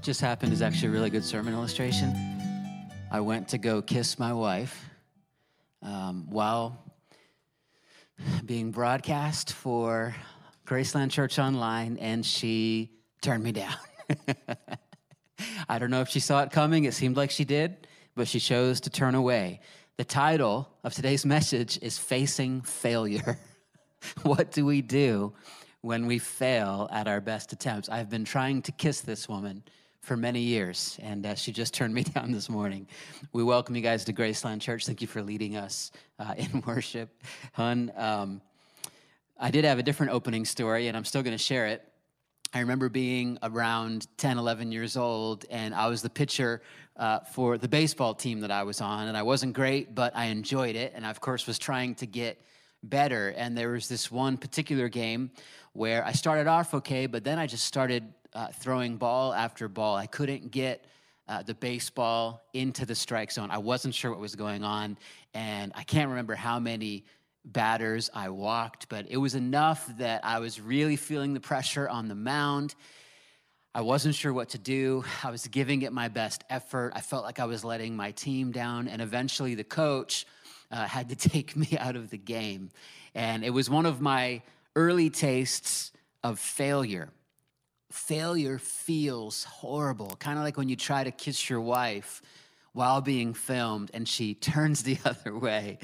What just happened is actually a really good sermon illustration. I went to go kiss my wife um, while being broadcast for Graceland Church Online, and she turned me down. I don't know if she saw it coming. It seemed like she did, but she chose to turn away. The title of today's message is Facing Failure. what do we do when we fail at our best attempts? I've been trying to kiss this woman for many years, and uh, she just turned me down this morning. We welcome you guys to Graceland Church. Thank you for leading us uh, in worship. Hun, um, I did have a different opening story, and I'm still going to share it. I remember being around 10, 11 years old, and I was the pitcher uh, for the baseball team that I was on. And I wasn't great, but I enjoyed it. And I, of course, was trying to get better. And there was this one particular game where I started off okay, but then I just started uh, throwing ball after ball. I couldn't get uh, the baseball into the strike zone. I wasn't sure what was going on, and I can't remember how many batters I walked, but it was enough that I was really feeling the pressure on the mound. I wasn't sure what to do. I was giving it my best effort. I felt like I was letting my team down, and eventually the coach uh, had to take me out of the game. And it was one of my early tastes of failure failure feels horrible, kind of like when you try to kiss your wife while being filmed and she turns the other way.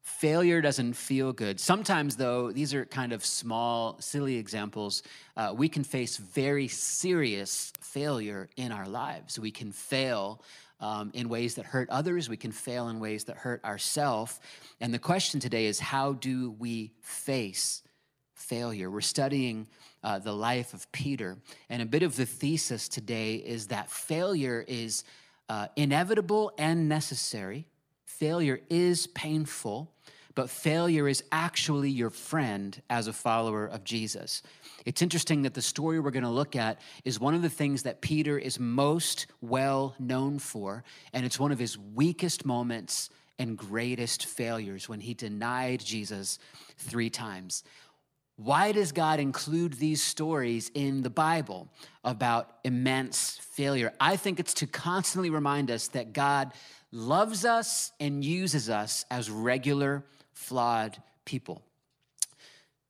Failure doesn't feel good. Sometimes, though, these are kind of small, silly examples. Uh, we can face very serious failure in our lives. We can fail um, in ways that hurt others, we can fail in ways that hurt ourselves. And the question today is how do we face failure? We're studying uh, the life of Peter. And a bit of the thesis today is that failure is uh, inevitable and necessary. Failure is painful, but failure is actually your friend as a follower of Jesus. It's interesting that the story we're going to look at is one of the things that Peter is most well known for, and it's one of his weakest moments and greatest failures when he denied Jesus three times. Why does God include these stories in the Bible about immense failure? I think it's to constantly remind us that God loves us and uses us as regular, flawed people.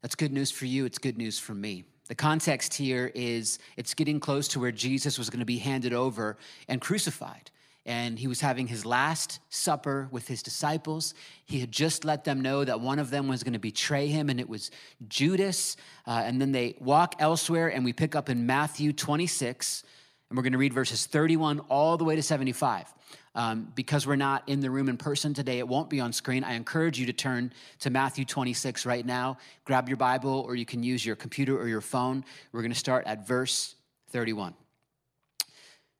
That's good news for you, it's good news for me. The context here is it's getting close to where Jesus was going to be handed over and crucified and he was having his last supper with his disciples. He had just let them know that one of them was going to betray him, and it was Judas. Uh, and then they walk elsewhere, and we pick up in Matthew 26, and we're going to read verses 31 all the way to 75. Um, because we're not in the room in person today, it won't be on screen. I encourage you to turn to Matthew 26 right now. Grab your Bible, or you can use your computer or your phone. We're going to start at verse 31.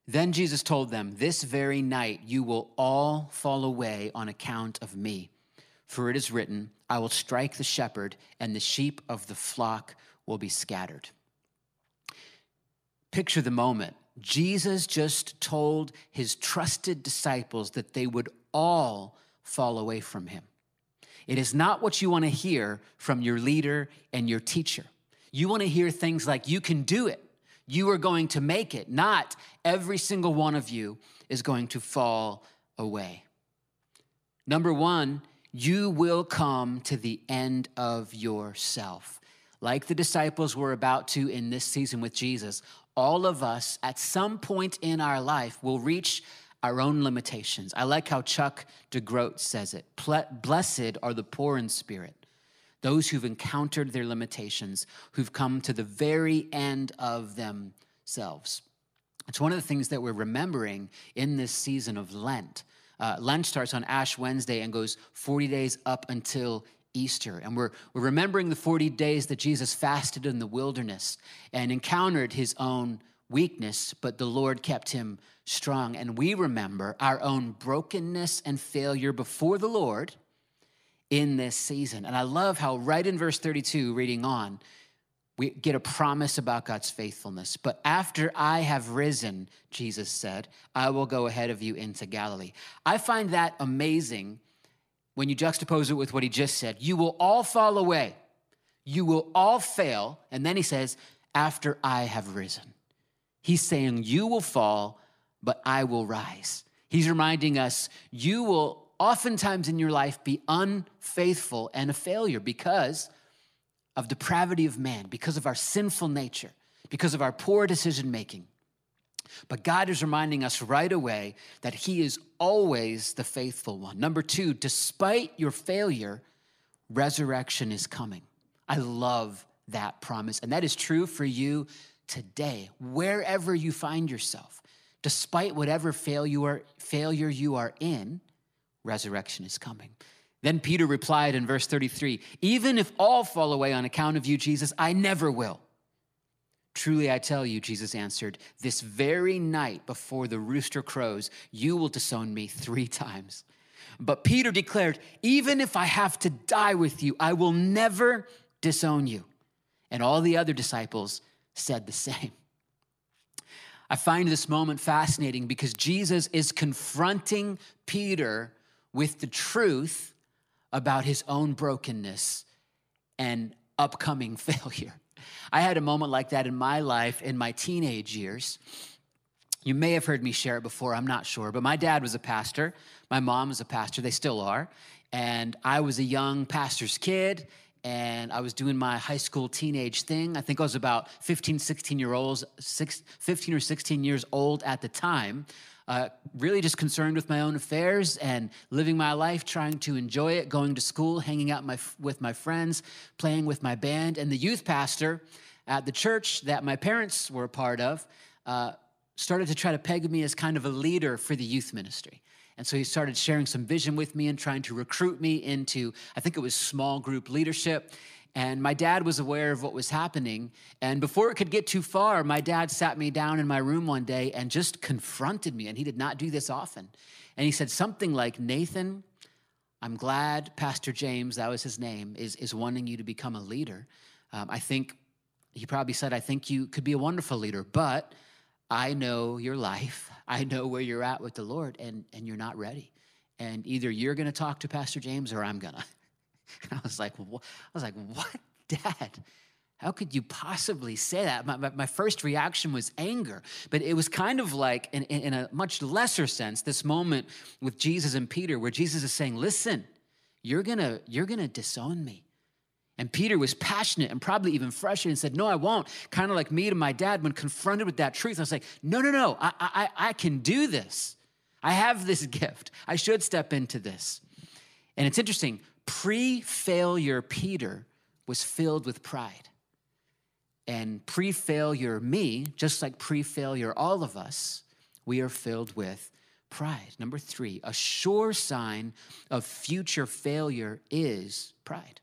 Then Jesus told them, This very night you will all fall away on account of me. For it is written, I will strike the shepherd, and the sheep of the flock will be scattered. Picture the moment. Jesus just told his trusted disciples that they would all fall away from him. It is not what you want to hear from your leader and your teacher. You want to hear things like, You can do it. You are going to make it, not every single one of you is going to fall away. Number one, you will come to the end of yourself. Like the disciples were about to in this season with Jesus, all of us at some point in our life will reach our own limitations. I like how Chuck DeGroat says it Blessed are the poor in spirit, those who've encountered their limitations, who've come to the very end of themselves. It's one of the things that we're remembering in this season of Lent. Uh, Lent starts on Ash Wednesday and goes 40 days up until Easter. And we're, we're remembering the 40 days that Jesus fasted in the wilderness and encountered his own weakness, but the Lord kept him strong. And we remember our own brokenness and failure before the Lord in this season. And I love how, right in verse 32, reading on, we get a promise about God's faithfulness. But after I have risen, Jesus said, I will go ahead of you into Galilee. I find that amazing when you juxtapose it with what he just said. You will all fall away, you will all fail. And then he says, After I have risen. He's saying, You will fall, but I will rise. He's reminding us, You will oftentimes in your life be unfaithful and a failure because of depravity of man, because of our sinful nature, because of our poor decision making. But God is reminding us right away that He is always the faithful one. Number two, despite your failure, resurrection is coming. I love that promise. And that is true for you today, wherever you find yourself. Despite whatever failure, failure you are in, resurrection is coming. Then Peter replied in verse 33 Even if all fall away on account of you, Jesus, I never will. Truly I tell you, Jesus answered, this very night before the rooster crows, you will disown me three times. But Peter declared, Even if I have to die with you, I will never disown you. And all the other disciples said the same. I find this moment fascinating because Jesus is confronting Peter with the truth about his own brokenness and upcoming failure. I had a moment like that in my life in my teenage years. You may have heard me share it before, I'm not sure, but my dad was a pastor. My mom was a pastor, they still are. And I was a young pastor's kid, and I was doing my high school teenage thing. I think I was about 15, 16 year olds, 15 or 16 years old at the time uh, really just concerned with my own affairs and living my life, trying to enjoy it, going to school, hanging out my, with my friends, playing with my band. And the youth pastor at the church that my parents were a part of uh, started to try to peg me as kind of a leader for the youth ministry. And so he started sharing some vision with me and trying to recruit me into, I think it was small group leadership. And my dad was aware of what was happening. And before it could get too far, my dad sat me down in my room one day and just confronted me. And he did not do this often. And he said something like, Nathan, I'm glad Pastor James, that was his name, is, is wanting you to become a leader. Um, I think, he probably said, I think you could be a wonderful leader, but I know your life. I know where you're at with the Lord, and, and you're not ready. And either you're going to talk to Pastor James or I'm going to. And I was like, what? I was like, what, Dad? How could you possibly say that? My, my, my, first reaction was anger, but it was kind of like, in, in a much lesser sense, this moment with Jesus and Peter, where Jesus is saying, Listen, you're gonna, you're gonna disown me. And Peter was passionate and probably even frustrated and said, No, I won't. Kind of like me to my dad when confronted with that truth. I was like, No, no, no, I, I, I can do this. I have this gift. I should step into this. And it's interesting, Pre failure Peter was filled with pride. And pre failure me, just like pre failure all of us, we are filled with pride. Number three, a sure sign of future failure is pride.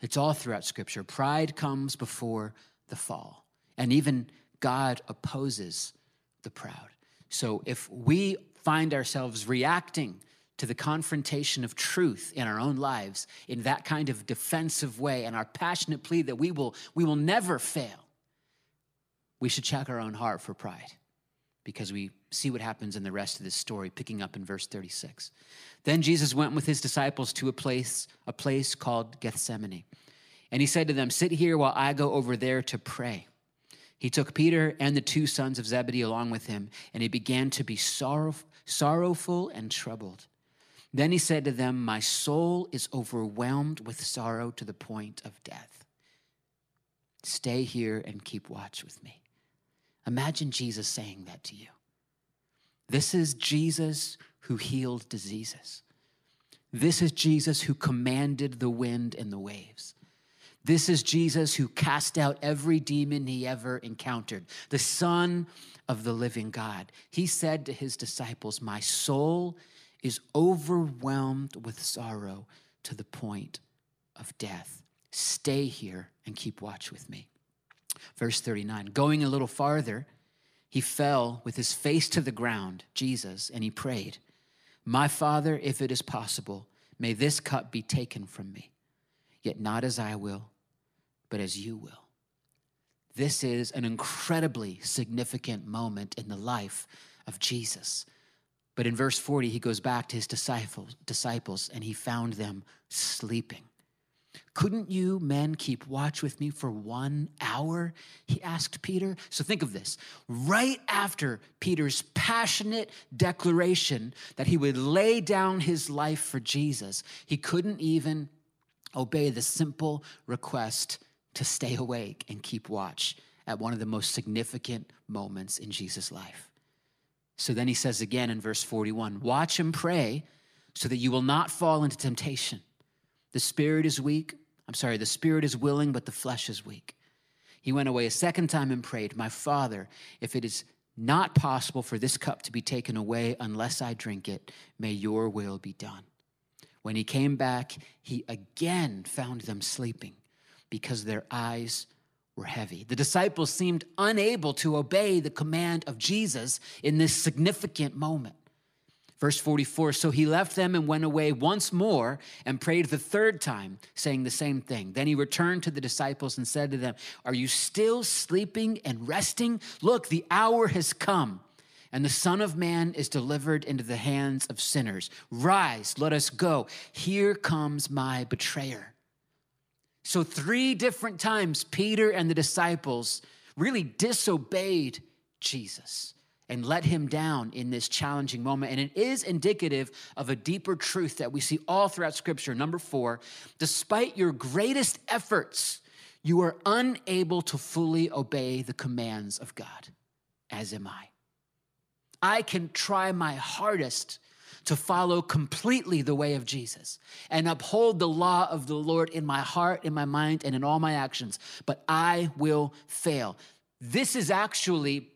It's all throughout Scripture. Pride comes before the fall, and even God opposes the proud. So if we find ourselves reacting to the confrontation of truth in our own lives in that kind of defensive way and our passionate plea that we will, we will never fail, we should check our own heart for pride because we see what happens in the rest of this story, picking up in verse 36. Then Jesus went with his disciples to a place, a place called Gethsemane. And he said to them, Sit here while I go over there to pray. He took Peter and the two sons of Zebedee along with him, and he began to be sorrow, sorrowful and troubled. Then he said to them, My soul is overwhelmed with sorrow to the point of death. Stay here and keep watch with me. Imagine Jesus saying that to you. This is Jesus who healed diseases. This is Jesus who commanded the wind and the waves. This is Jesus who cast out every demon he ever encountered, the Son of the living God. He said to his disciples, My soul is overwhelmed with sorrow to the point of death. Stay here and keep watch with me. Verse 39 Going a little farther, he fell with his face to the ground, Jesus, and he prayed, My Father, if it is possible, may this cup be taken from me, yet not as I will, but as you will. This is an incredibly significant moment in the life of Jesus. But in verse 40, he goes back to his disciples, disciples and he found them sleeping. Couldn't you men keep watch with me for one hour? He asked Peter. So think of this. Right after Peter's passionate declaration that he would lay down his life for Jesus, he couldn't even obey the simple request to stay awake and keep watch at one of the most significant moments in Jesus' life. So then he says again in verse 41 Watch and pray so that you will not fall into temptation. The spirit is weak. I'm sorry, the spirit is willing, but the flesh is weak. He went away a second time and prayed, My Father, if it is not possible for this cup to be taken away unless I drink it, may your will be done. When he came back, he again found them sleeping because their eyes were heavy. The disciples seemed unable to obey the command of Jesus in this significant moment. Verse 44 So he left them and went away once more and prayed the third time, saying the same thing. Then he returned to the disciples and said to them, Are you still sleeping and resting? Look, the hour has come, and the Son of Man is delivered into the hands of sinners. Rise, let us go. Here comes my betrayer. So, three different times, Peter and the disciples really disobeyed Jesus and let him down in this challenging moment. And it is indicative of a deeper truth that we see all throughout Scripture. Number four, despite your greatest efforts, you are unable to fully obey the commands of God, as am I. I can try my hardest to follow completely the way of Jesus and uphold the law of the Lord in my heart, in my mind, and in all my actions, but I will fail. This is actually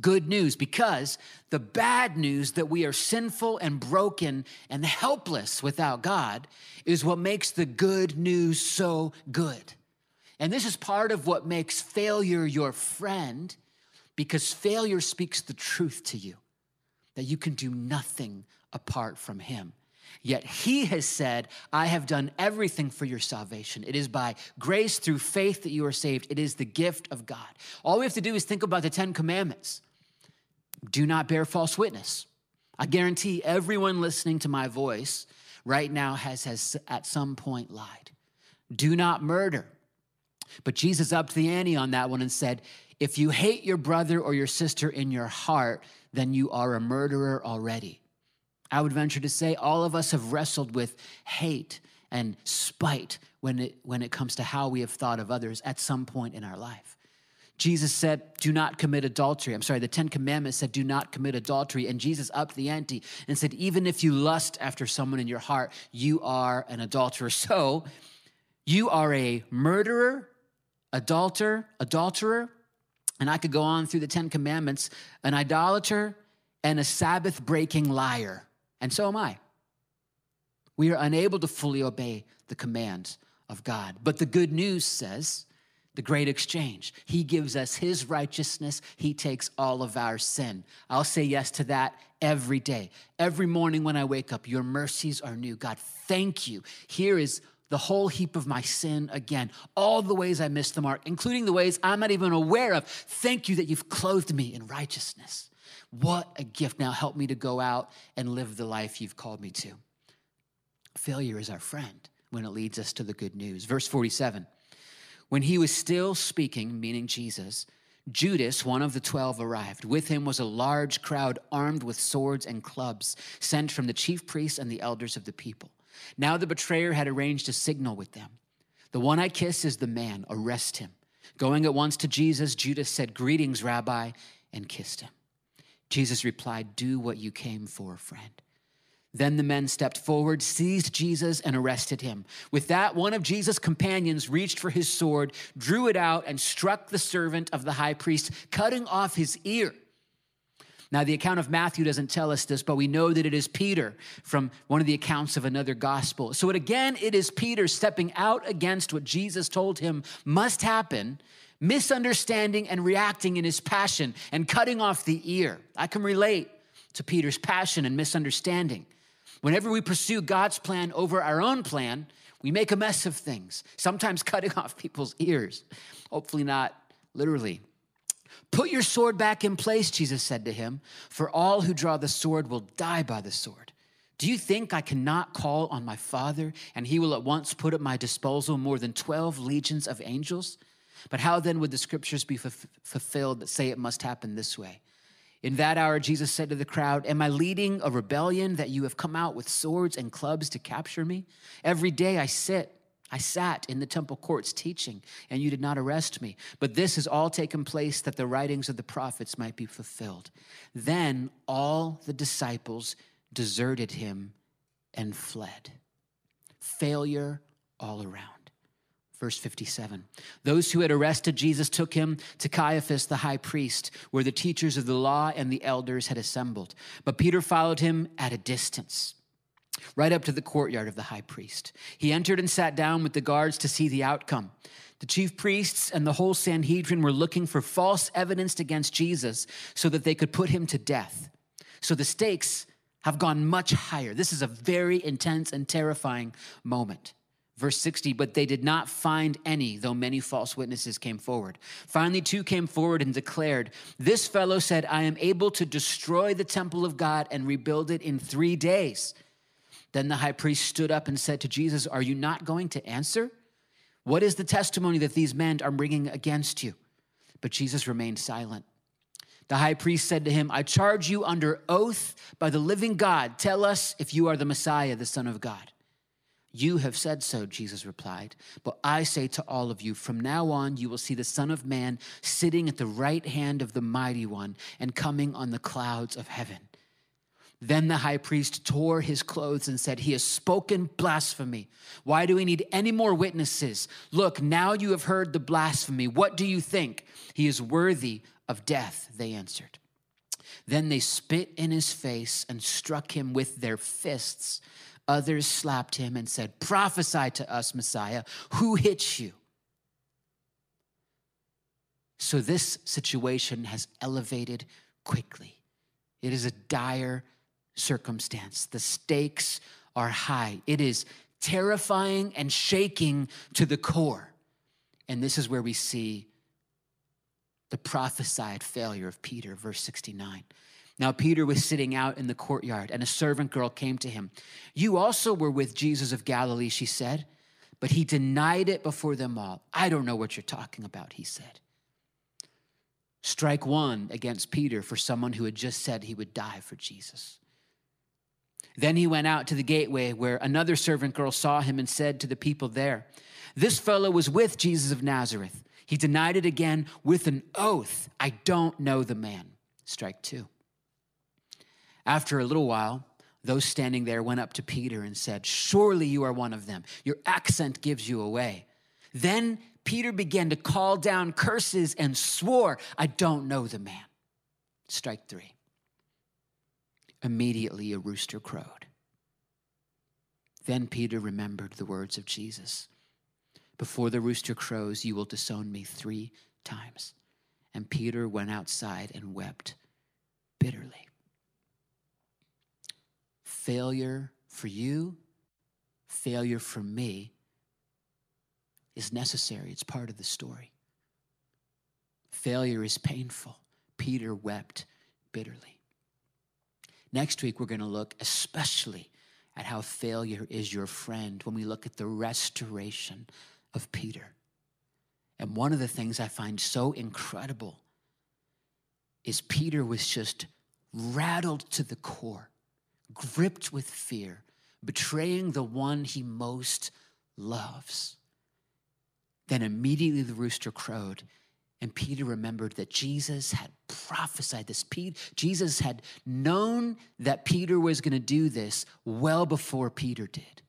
good news because the bad news that we are sinful and broken and helpless without God is what makes the good news so good. And this is part of what makes failure your friend because failure speaks the truth to you that you can do nothing apart from Him. Yet he has said, I have done everything for your salvation. It is by grace through faith that you are saved. It is the gift of God. All we have to do is think about the Ten Commandments do not bear false witness. I guarantee everyone listening to my voice right now has, has at some point lied. Do not murder. But Jesus upped the ante on that one and said, if you hate your brother or your sister in your heart, then you are a murderer already. I would venture to say all of us have wrestled with hate and spite when it, when it comes to how we have thought of others at some point in our life. Jesus said, Do not commit adultery. I'm sorry, the Ten Commandments said, Do not commit adultery. And Jesus upped the ante and said, Even if you lust after someone in your heart, you are an adulterer. So you are a murderer, adulterer, adulterer. And I could go on through the Ten Commandments, an idolater, and a Sabbath breaking liar. And so am I. We are unable to fully obey the commands of God. But the good news says, the great exchange. He gives us his righteousness, he takes all of our sin. I'll say yes to that every day. Every morning when I wake up, your mercies are new. God, thank you. Here is the whole heap of my sin again, all the ways I missed the mark, including the ways I'm not even aware of. Thank you that you've clothed me in righteousness. What a gift. Now help me to go out and live the life you've called me to. Failure is our friend when it leads us to the good news. Verse 47 When he was still speaking, meaning Jesus, Judas, one of the twelve, arrived. With him was a large crowd armed with swords and clubs, sent from the chief priests and the elders of the people. Now the betrayer had arranged a signal with them. The one I kiss is the man, arrest him. Going at once to Jesus, Judas said, Greetings, Rabbi, and kissed him. Jesus replied, Do what you came for, friend. Then the men stepped forward, seized Jesus, and arrested him. With that, one of Jesus' companions reached for his sword, drew it out, and struck the servant of the high priest, cutting off his ear. Now, the account of Matthew doesn't tell us this, but we know that it is Peter from one of the accounts of another gospel. So, it, again, it is Peter stepping out against what Jesus told him must happen misunderstanding and reacting in his passion and cutting off the ear. I can relate to Peter's passion and misunderstanding. Whenever we pursue God's plan over our own plan, we make a mess of things, sometimes cutting off people's ears. Hopefully, not literally. Put your sword back in place, Jesus said to him, for all who draw the sword will die by the sword. Do you think I cannot call on my Father, and he will at once put at my disposal more than 12 legions of angels? But how then would the scriptures be f- fulfilled that say it must happen this way? In that hour, Jesus said to the crowd, Am I leading a rebellion that you have come out with swords and clubs to capture me? Every day I sit, I sat in the temple courts teaching, and you did not arrest me. But this has all taken place that the writings of the prophets might be fulfilled. Then all the disciples deserted him and fled. Failure all around. Verse 57 Those who had arrested Jesus took him to Caiaphas the high priest, where the teachers of the law and the elders had assembled. But Peter followed him at a distance, right up to the courtyard of the high priest. He entered and sat down with the guards to see the outcome. The chief priests and the whole Sanhedrin were looking for false evidence against Jesus so that they could put him to death. So the stakes have gone much higher. This is a very intense and terrifying moment. Verse 60, but they did not find any, though many false witnesses came forward. Finally, two came forward and declared, This fellow said, I am able to destroy the temple of God and rebuild it in three days. Then the high priest stood up and said to Jesus, Are you not going to answer? What is the testimony that these men are bringing against you? But Jesus remained silent. The high priest said to him, I charge you under oath by the living God, tell us if you are the Messiah, the Son of God. You have said so, Jesus replied. But I say to all of you, from now on you will see the Son of Man sitting at the right hand of the Mighty One and coming on the clouds of heaven. Then the high priest tore his clothes and said, He has spoken blasphemy. Why do we need any more witnesses? Look, now you have heard the blasphemy. What do you think? He is worthy of death, they answered. Then they spit in his face and struck him with their fists. Others slapped him and said, Prophesy to us, Messiah. Who hits you? So this situation has elevated quickly. It is a dire circumstance. The stakes are high. It is terrifying and shaking to the core. And this is where we see the prophesied failure of Peter, verse 69. Now, Peter was sitting out in the courtyard, and a servant girl came to him. You also were with Jesus of Galilee, she said. But he denied it before them all. I don't know what you're talking about, he said. Strike one against Peter for someone who had just said he would die for Jesus. Then he went out to the gateway where another servant girl saw him and said to the people there, This fellow was with Jesus of Nazareth. He denied it again with an oath I don't know the man. Strike two. After a little while, those standing there went up to Peter and said, Surely you are one of them. Your accent gives you away. Then Peter began to call down curses and swore, I don't know the man. Strike three. Immediately a rooster crowed. Then Peter remembered the words of Jesus Before the rooster crows, you will disown me three times. And Peter went outside and wept bitterly failure for you, failure for me is necessary. It's part of the story. Failure is painful. Peter wept bitterly. Next week, we're going to look especially at how failure is your friend when we look at the restoration of Peter. And one of the things I find so incredible is Peter was just rattled to the core gripped with fear, betraying the one he most loves. Then immediately the rooster crowed, and Peter remembered that Jesus had prophesied this. Jesus had known that Peter was going to do this well before Peter did.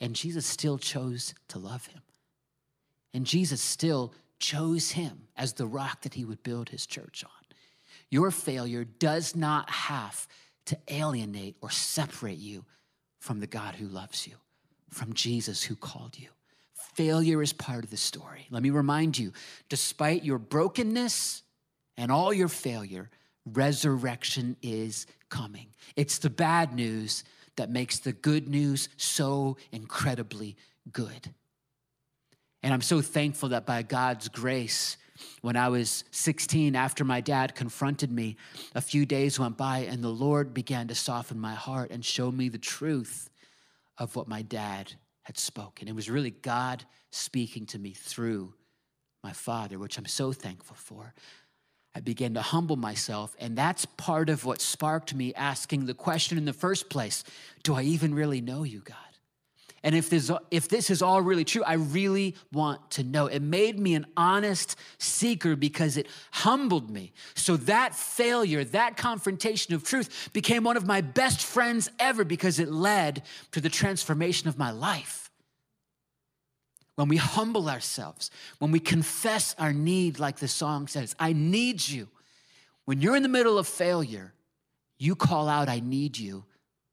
And Jesus still chose to love him. And Jesus still chose him as the rock that he would build his church on. Your failure does not have to alienate or separate you from the God who loves you, from Jesus who called you. Failure is part of the story. Let me remind you despite your brokenness and all your failure, resurrection is coming. It's the bad news that makes the good news so incredibly good. And I'm so thankful that by God's grace, When I was 16, after my dad confronted me, a few days went by and the Lord began to soften my heart and show me the truth of what my dad had spoken. It was really God speaking to me through my father, which I'm so thankful for. I began to humble myself, and that's part of what sparked me asking the question in the first place Do I even really know you, God? And if this, if this is all really true, I really want to know. It made me an honest seeker because it humbled me. So that failure, that confrontation of truth became one of my best friends ever because it led to the transformation of my life. When we humble ourselves, when we confess our need, like the song says, I need you. When you're in the middle of failure, you call out, I need you,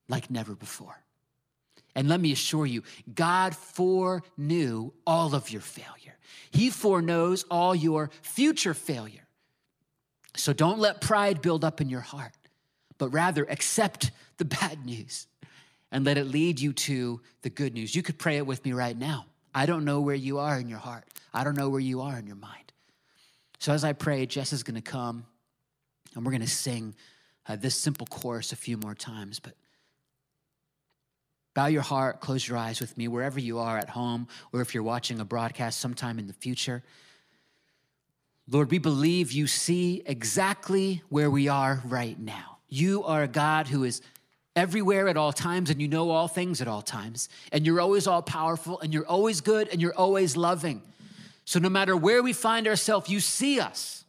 like never before. And let me assure you, God foreknew all of your failure. He foreknows all your future failure. So don't let pride build up in your heart, but rather accept the bad news and let it lead you to the good news. You could pray it with me right now. I don't know where you are in your heart, I don't know where you are in your mind. So as I pray, Jess is going to come and we're going to sing uh, this simple chorus a few more times. But Bow your heart, close your eyes with me, wherever you are at home, or if you're watching a broadcast sometime in the future. Lord, we believe you see exactly where we are right now. You are a God who is everywhere at all times, and you know all things at all times. And you're always all powerful, and you're always good, and you're always loving. So no matter where we find ourselves, you see us.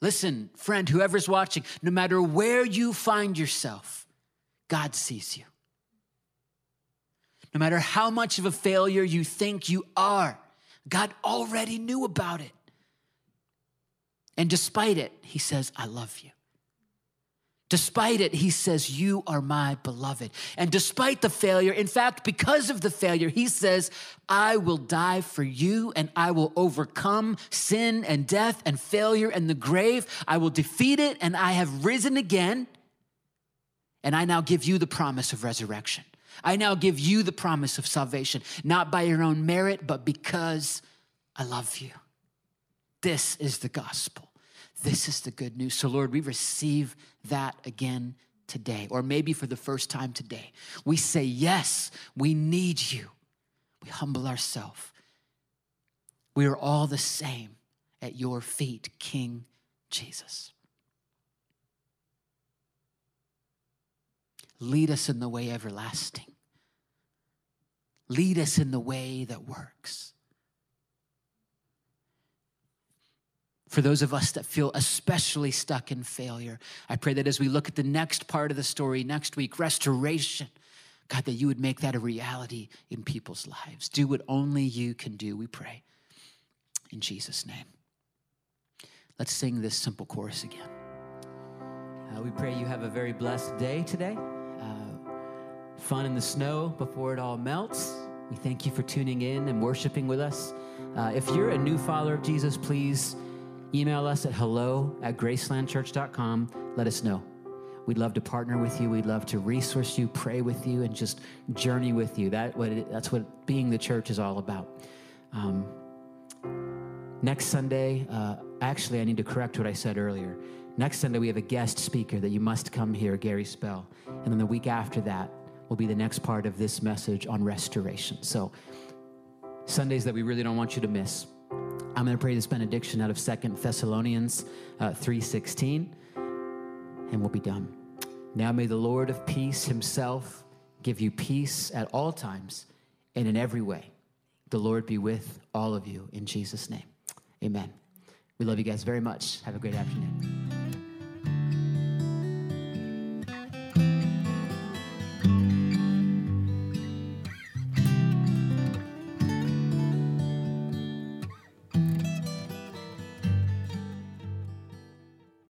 Listen, friend, whoever's watching, no matter where you find yourself, God sees you. No matter how much of a failure you think you are, God already knew about it. And despite it, He says, I love you. Despite it, he says, You are my beloved. And despite the failure, in fact, because of the failure, he says, I will die for you and I will overcome sin and death and failure and the grave. I will defeat it and I have risen again. And I now give you the promise of resurrection. I now give you the promise of salvation, not by your own merit, but because I love you. This is the gospel. This is the good news. So, Lord, we receive that again today, or maybe for the first time today. We say, Yes, we need you. We humble ourselves. We are all the same at your feet, King Jesus. Lead us in the way everlasting. Lead us in the way that works. For those of us that feel especially stuck in failure, I pray that as we look at the next part of the story next week, restoration, God, that you would make that a reality in people's lives. Do what only you can do, we pray. In Jesus' name. Let's sing this simple chorus again. Uh, we pray you have a very blessed day today fun in the snow before it all melts. We thank you for tuning in and worshiping with us. Uh, if you're a new follower of Jesus, please email us at hello at gracelandchurch.com. Let us know. We'd love to partner with you. We'd love to resource you, pray with you, and just journey with you. That what it, that's what being the church is all about. Um, next Sunday, uh, actually, I need to correct what I said earlier. Next Sunday, we have a guest speaker that you must come here, Gary Spell. And then the week after that, will be the next part of this message on restoration. So, Sundays that we really don't want you to miss. I'm going to pray this benediction out of Second Thessalonians uh, 3:16 and we'll be done. Now may the Lord of peace himself give you peace at all times and in every way. The Lord be with all of you in Jesus name. Amen. We love you guys very much. Have a great afternoon.